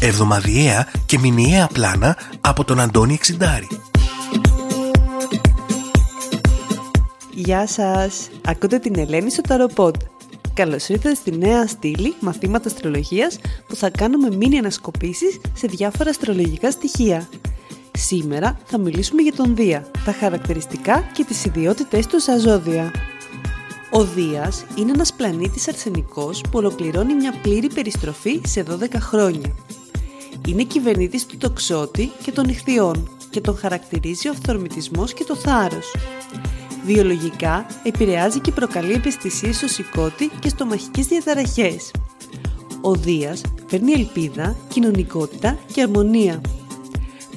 Εβδομαδιαία και μηνιαία πλάνα από τον Αντώνη Εξιντάρη. Γεια σας! Ακούτε την Ελένη στο Ταροποντ. Καλώς ήρθατε στη νέα στήλη μαθήματα αστρολογίας που θα κάνουμε μήνυ ανασκοπήσεις σε διάφορα αστρολογικά στοιχεία. Σήμερα θα μιλήσουμε για τον Δία, τα χαρακτηριστικά και τις ιδιότητες του σαν ζώδια. Ο Δίας είναι ένας πλανήτης αρσενικός που ολοκληρώνει μια πλήρη περιστροφή σε 12 χρόνια. Είναι κυβερνήτης του τοξότη και των ηχθειών και τον χαρακτηρίζει ο αυθορμητισμός και το θάρρος. Βιολογικά επηρεάζει και προκαλεί ευαισθησίε στο σηκώτη και στο μαχικές διαταραχές. Ο Δίας φέρνει ελπίδα, κοινωνικότητα και αρμονία.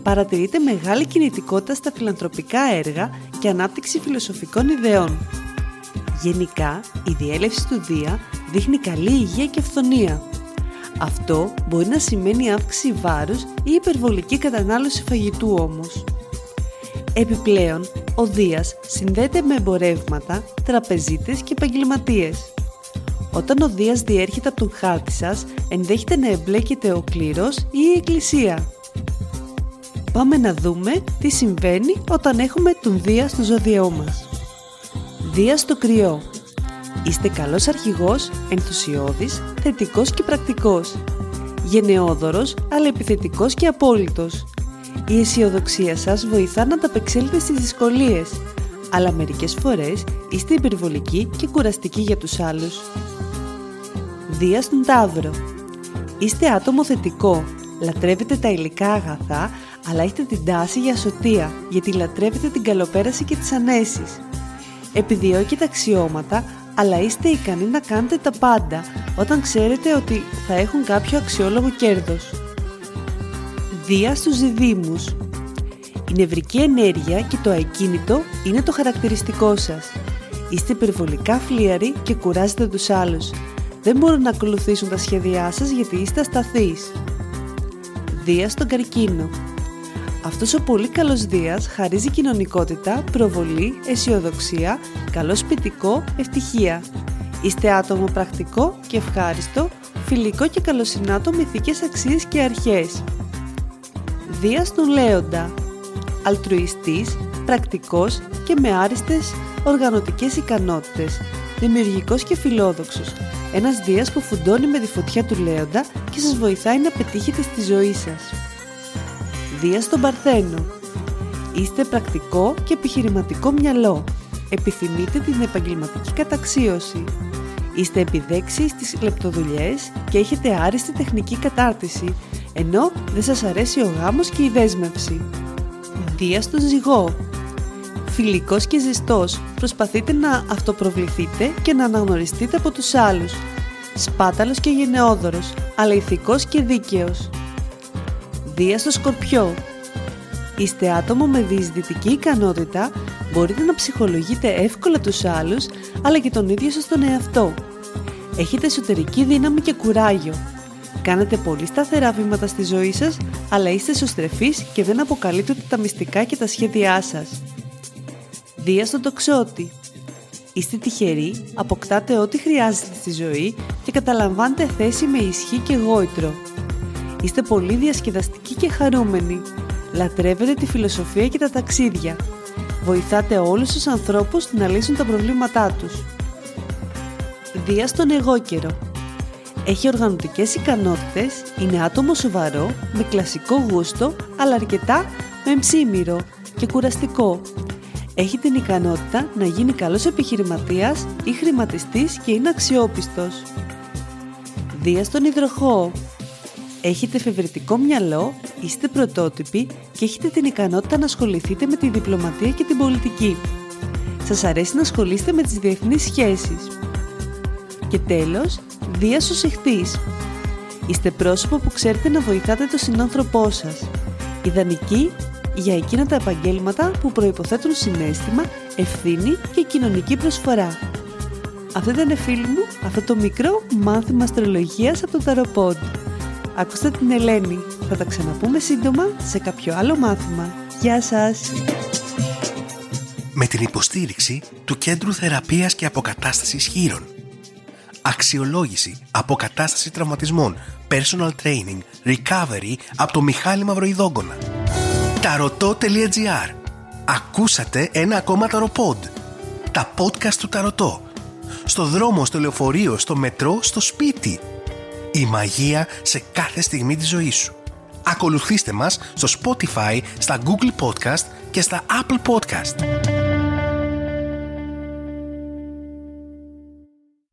Παρατηρείται μεγάλη κινητικότητα στα φιλανθρωπικά έργα και ανάπτυξη φιλοσοφικών ιδεών. Γενικά, η διέλευση του Δία δείχνει καλή υγεία και φθονία. Αυτό μπορεί να σημαίνει αύξηση βάρους ή υπερβολική κατανάλωση φαγητού όμως. Επιπλέον, ο Δίας συνδέεται με εμπορεύματα, τραπεζίτες και επαγγελματίες. Όταν ο Δίας διέρχεται από τον χάρτη σας, ενδέχεται να εμπλέκεται ο κλήρος ή η εκκλησία. Πάμε να δούμε τι συμβαίνει όταν έχουμε τον Δία στο ζώδιό μας. Δία στο κρυό. Είστε καλός αρχηγός, ενθουσιώδης, θετικός και πρακτικός. Γενναιόδωρος, αλλά επιθετικός και απόλυτος. Η αισιοδοξία σας βοηθά να ανταπεξέλθετε στις δυσκολίες, αλλά μερικές φορές είστε υπερβολικοί και κουραστικοί για τους άλλους. Δίας στον Ταύρο. Είστε άτομο θετικό, λατρεύετε τα υλικά αγαθά, αλλά έχετε την τάση για σωτία, γιατί λατρεύετε την καλοπέραση και τις ανέσεις. Επιδιώκετε αξιώματα, αλλά είστε ικανοί να κάνετε τα πάντα όταν ξέρετε ότι θα έχουν κάποιο αξιόλογο κέρδος. Δία στους διδήμους Η νευρική ενέργεια και το ακίνητο είναι το χαρακτηριστικό σας. Είστε υπερβολικά φλίαροι και κουράζετε τους άλλους. Δεν μπορούν να ακολουθήσουν τα σχέδιά σας γιατί είστε ασταθείς. Δία στον καρκίνο αυτός ο πολύ καλός Δίας χαρίζει κοινωνικότητα, προβολή, αισιοδοξία, καλό σπιτικό, ευτυχία. Είστε άτομο πρακτικό και ευχάριστο, φιλικό και καλοσυνάτο με ηθικές αξίες και αρχές. Δίας τον Λέοντα Αλτρουιστής, πρακτικός και με άριστες οργανωτικές ικανότητες. Δημιουργικός και φιλόδοξος. Ένας Δίας που φουντώνει με τη φωτιά του Λέοντα και σας βοηθάει να πετύχετε στη ζωή σας. Δία στον Παρθένο. Είστε πρακτικό και επιχειρηματικό μυαλό. Επιθυμείτε την επαγγελματική καταξίωση. Είστε επιδέξιοι στις λεπτοδουλειές και έχετε άριστη τεχνική κατάρτιση, ενώ δεν σας αρέσει ο γάμος και η δέσμευση. Δία στον Ζυγό. Φιλικός και ζεστός, προσπαθείτε να αυτοπροβληθείτε και να αναγνωριστείτε από τους άλλους. Σπάταλος και γενναιόδωρος, αλλά ηθικός και δίκαιος. Δία στο Σκορπιό. Είστε άτομο με διεισδυτική ικανότητα, μπορείτε να ψυχολογείτε εύκολα τους άλλους, αλλά και τον ίδιο σας τον εαυτό. Έχετε εσωτερική δύναμη και κουράγιο. Κάνετε πολύ σταθερά βήματα στη ζωή σας, αλλά είστε σωστρεφείς και δεν αποκαλύπτετε τα μυστικά και τα σχέδιά σας. Δία στον τοξότη. Είστε τυχεροί, αποκτάτε ό,τι χρειάζεται στη ζωή και καταλαμβάνετε θέση με ισχύ και γόητρο. Είστε πολύ διασκεδαστικοί και χαρούμενοι. Λατρεύετε τη φιλοσοφία και τα ταξίδια. Βοηθάτε όλους τους ανθρώπους να λύσουν τα προβλήματά τους. Δία στον εγώ καιρο. Έχει οργανωτικές ικανότητες, είναι άτομο σοβαρό, με κλασικό γούστο, αλλά αρκετά με ψήμυρο και κουραστικό. Έχει την ικανότητα να γίνει καλός επιχειρηματίας ή χρηματιστής και είναι αξιόπιστος. Δία στον υδροχό. Έχετε εφευρετικό μυαλό, είστε πρωτότυποι και έχετε την ικανότητα να ασχοληθείτε με τη διπλωματία και την πολιτική. Σας αρέσει να ασχολείστε με τις διεθνείς σχέσεις. Και τέλος, Δίας ο Είστε πρόσωπο που ξέρετε να βοηθάτε τον συνάνθρωπό σας. Ιδανική για εκείνα τα επαγγέλματα που προϋποθέτουν συνέστημα, ευθύνη και κοινωνική προσφορά. Αυτό ήταν φίλοι μου, αυτό το μικρό μάθημα αστρολογίας από το Ταροπόντ. Ακούστε την Ελένη. Θα τα ξαναπούμε σύντομα σε κάποιο άλλο μάθημα. Γεια σας! Με την υποστήριξη του Κέντρου Θεραπείας και Αποκατάστασης Χείρων. Αξιολόγηση, αποκατάσταση τραυματισμών, personal training, recovery από το Μιχάλη Μαυροϊδόγκονα. Ταρωτό.gr Ακούσατε ένα ακόμα ταροπόντ. Τα podcast του Ταρωτό. Στο δρόμο, στο λεωφορείο, στο μετρό, στο σπίτι. Η μαγεία σε κάθε στιγμή της ζωής σου. Ακολουθήστε μας στο Spotify, στα Google Podcast και στα Apple Podcast.